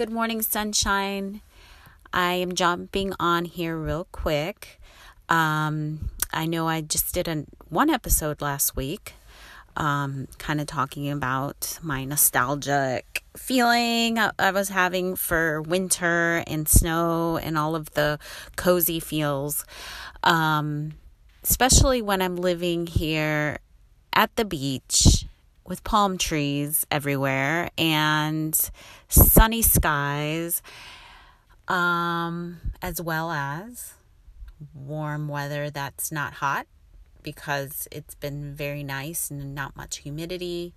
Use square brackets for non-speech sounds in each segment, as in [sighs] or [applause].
Good morning, Sunshine. I am jumping on here real quick. Um, I know I just did a, one episode last week, um, kind of talking about my nostalgic feeling I was having for winter and snow and all of the cozy feels. Um, especially when I'm living here at the beach with palm trees everywhere and sunny skies, um, as well as warm weather that's not hot because it's been very nice and not much humidity.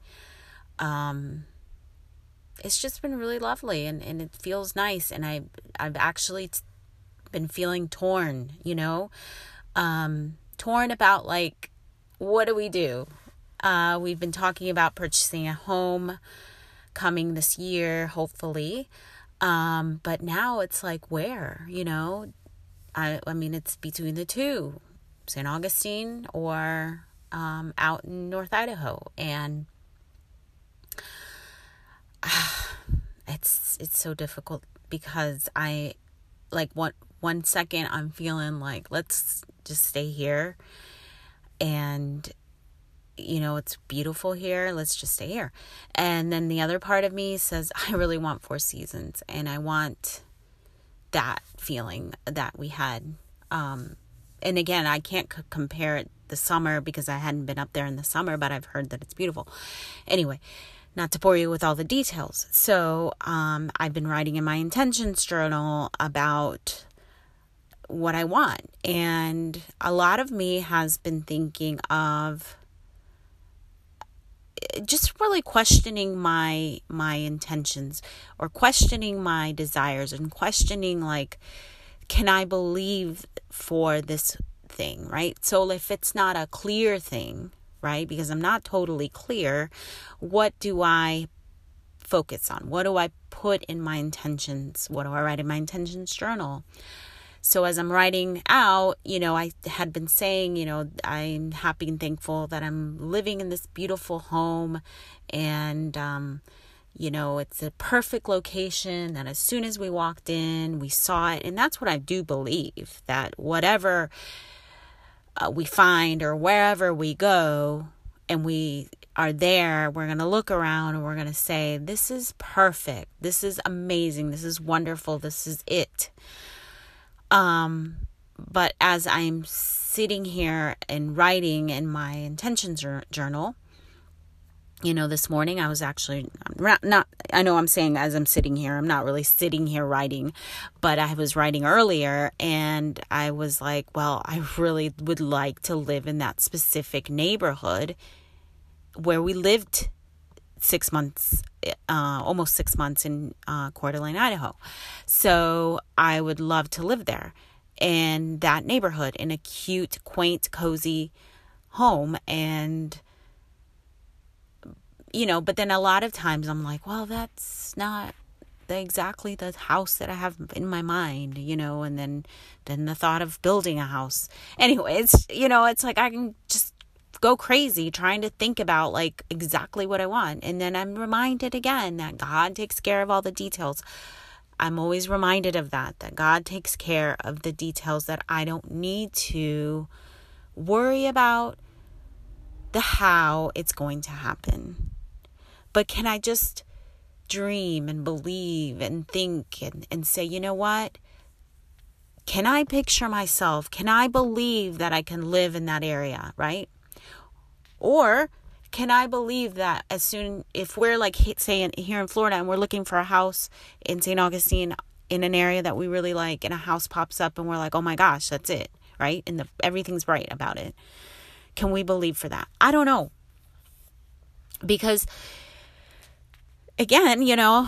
Um, it's just been really lovely and, and it feels nice and I I've actually t- been feeling torn, you know, um, torn about like what do we do? Uh, we've been talking about purchasing a home coming this year, hopefully. Um, but now it's like where, you know? I I mean it's between the two, St. Augustine or um, out in North Idaho, and [sighs] it's it's so difficult because I like one one second I'm feeling like let's just stay here and you know it's beautiful here let's just stay here and then the other part of me says [laughs] I really want four seasons and I want that feeling that we had um and again I can't c- compare it the summer because I hadn't been up there in the summer but I've heard that it's beautiful anyway not to bore you with all the details. So, um, I've been writing in my intentions journal about what I want. And a lot of me has been thinking of just really questioning my my intentions or questioning my desires and questioning like can I believe for this thing, right? So if it's not a clear thing, right? Because I'm not totally clear. What do I focus on? What do I put in my intentions? What do I write in my intentions journal? So as I'm writing out, you know, I had been saying, you know, I'm happy and thankful that I'm living in this beautiful home and um you know, it's a perfect location that as soon as we walked in, we saw it. And that's what I do believe that whatever uh, we find or wherever we go and we are there, we're going to look around and we're going to say, This is perfect. This is amazing. This is wonderful. This is it. Um, but as I'm sitting here and writing in my intentions journal, you know, this morning I was actually not, I know I'm saying as I'm sitting here, I'm not really sitting here writing, but I was writing earlier and I was like, well, I really would like to live in that specific neighborhood where we lived six months, uh, almost six months in uh, Coeur d'Alene, Idaho. So I would love to live there in that neighborhood in a cute, quaint, cozy home. And you know, but then a lot of times I'm like, well, that's not the, exactly the house that I have in my mind, you know, and then then the thought of building a house. Anyway, it's you know, it's like I can just go crazy trying to think about like exactly what I want. And then I'm reminded again that God takes care of all the details. I'm always reminded of that, that God takes care of the details that I don't need to worry about the how it's going to happen. But can I just dream and believe and think and, and say, you know what? Can I picture myself? Can I believe that I can live in that area, right? Or can I believe that as soon, if we're like, say, here in Florida and we're looking for a house in St. Augustine in an area that we really like, and a house pops up and we're like, oh my gosh, that's it, right? And the, everything's right about it. Can we believe for that? I don't know. Because again, you know,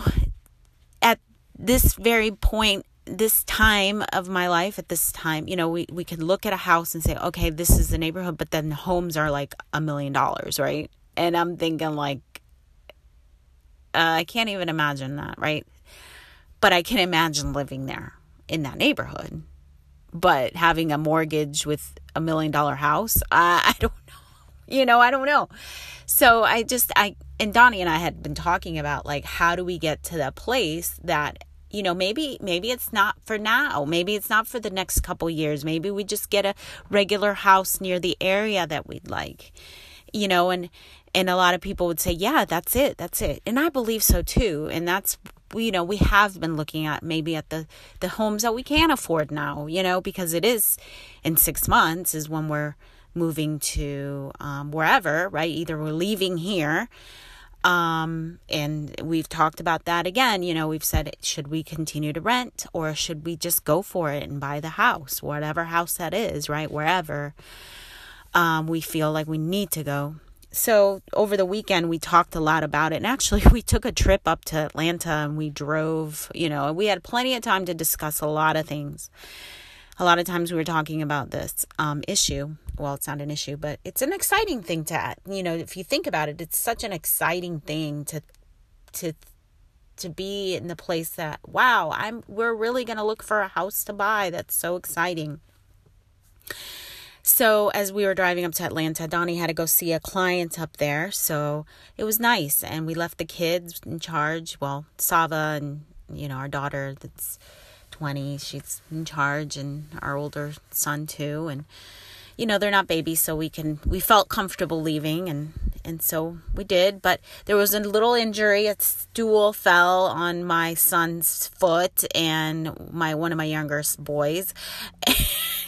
at this very point, this time of my life, at this time, you know, we, we can look at a house and say, okay, this is the neighborhood, but then homes are like a million dollars, right? And I'm thinking, like, uh, I can't even imagine that, right? But I can imagine living there in that neighborhood. But having a mortgage with a million dollar house, [laughs] I, I don't know. You know, I don't know. So I just, I, and Donnie and I had been talking about like, how do we get to that place that you know maybe maybe it's not for now. Maybe it's not for the next couple years. Maybe we just get a regular house near the area that we'd like you know and and a lot of people would say yeah that's it that's it. And i believe so too. And that's you know we have been looking at maybe at the the homes that we can afford now you know because it is in 6 months is when we're moving to um, wherever right? Either we're leaving here um, and we've talked about that again. You know, we've said, should we continue to rent or should we just go for it and buy the house, whatever house that is, right? Wherever um, we feel like we need to go. So over the weekend, we talked a lot about it. And actually, [laughs] we took a trip up to Atlanta and we drove, you know, we had plenty of time to discuss a lot of things. A lot of times we were talking about this um, issue well, it's not an issue, but it's an exciting thing to, you know, if you think about it, it's such an exciting thing to, to, to be in the place that, wow, I'm, we're really going to look for a house to buy. That's so exciting. So, as we were driving up to Atlanta, Donnie had to go see a client up there. So, it was nice. And we left the kids in charge. Well, Sava and, you know, our daughter that's 20, she's in charge, and our older son, too. And, you know they're not babies so we can we felt comfortable leaving and and so we did but there was a little injury a stool fell on my son's foot and my one of my younger boys [laughs]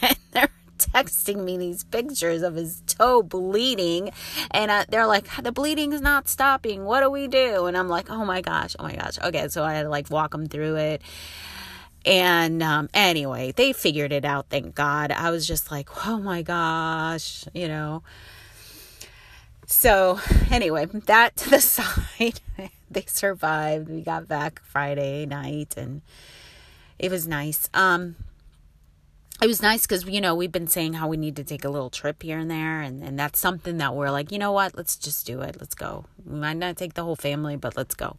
and they're texting me these pictures of his toe bleeding and uh, they're like the bleeding is not stopping what do we do and i'm like oh my gosh oh my gosh okay so i had to like walk them through it and um, anyway, they figured it out, thank God. I was just like, oh my gosh, you know. So, anyway, that to the [laughs] side. they survived. We got back Friday night and it was nice. Um, it was nice because you know we've been saying how we need to take a little trip here and there and, and that's something that we're like you know what? Let's just do it. Let's go. We might not take the whole family but let's go.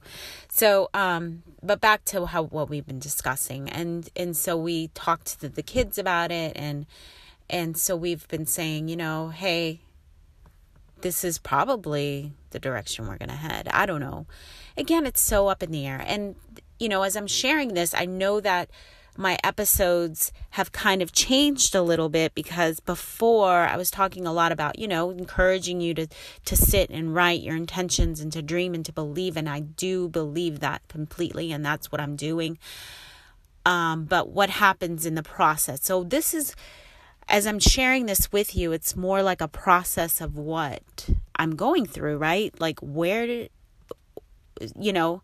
So um but back to how what we've been discussing and and so we talked to the kids about it and and so we've been saying you know hey this is probably the direction we're to head. I don't know. Again it's so up in the air and you know as i'm sharing this i know that my episodes have kind of changed a little bit because before I was talking a lot about, you know, encouraging you to to sit and write your intentions and to dream and to believe and I do believe that completely and that's what I'm doing. Um, but what happens in the process? So this is as I'm sharing this with you, it's more like a process of what I'm going through, right? Like where did you know,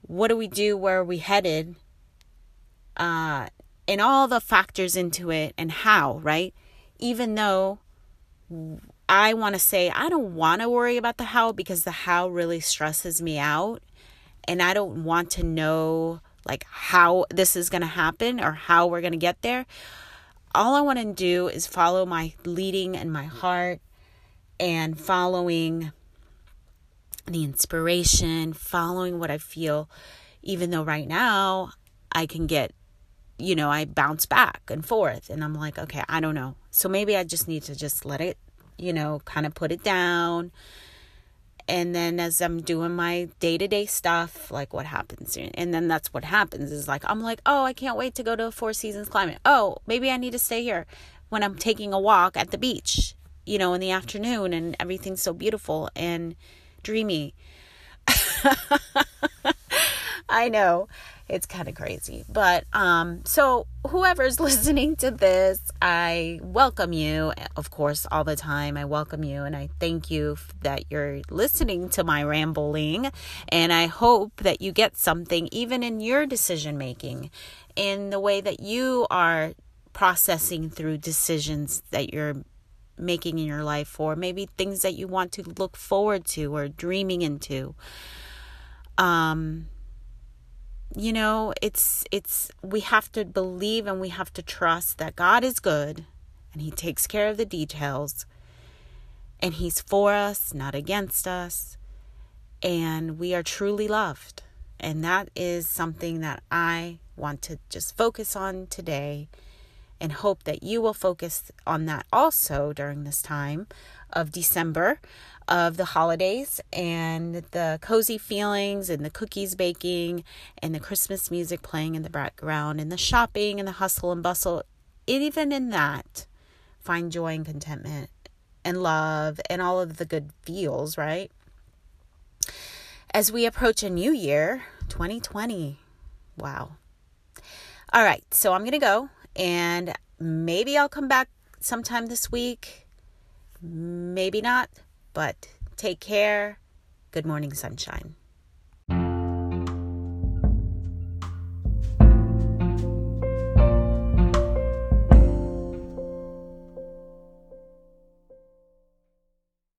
what do we do? Where are we headed? Uh, and all the factors into it and how, right? Even though I want to say I don't want to worry about the how because the how really stresses me out and I don't want to know like how this is going to happen or how we're going to get there. All I want to do is follow my leading and my heart and following the inspiration, following what I feel even though right now I can get you know, I bounce back and forth. And I'm like, okay, I don't know. So maybe I just need to just let it, you know, kind of put it down. And then as I'm doing my day to day stuff, like what happens? And then that's what happens is like, I'm like, oh, I can't wait to go to a Four Seasons Climate. Oh, maybe I need to stay here when I'm taking a walk at the beach, you know, in the afternoon and everything's so beautiful and dreamy. [laughs] I know it's kind of crazy. But um so whoever's [laughs] listening to this, I welcome you, of course, all the time. I welcome you and I thank you that you're listening to my rambling and I hope that you get something even in your decision making in the way that you are processing through decisions that you're making in your life or maybe things that you want to look forward to or dreaming into Um, you know, it's it's we have to believe and we have to trust that God is good and he takes care of the details and he's for us, not against us, and we are truly loved. And that is something that I want to just focus on today and hope that you will focus on that also during this time of December of the holidays and the cozy feelings and the cookies baking and the Christmas music playing in the background and the shopping and the hustle and bustle. Even in that, find joy and contentment and love and all of the good feels, right? As we approach a new year, 2020. Wow. All right, so I'm going to go and maybe I'll come back sometime this week. Maybe not, but take care. Good morning, sunshine.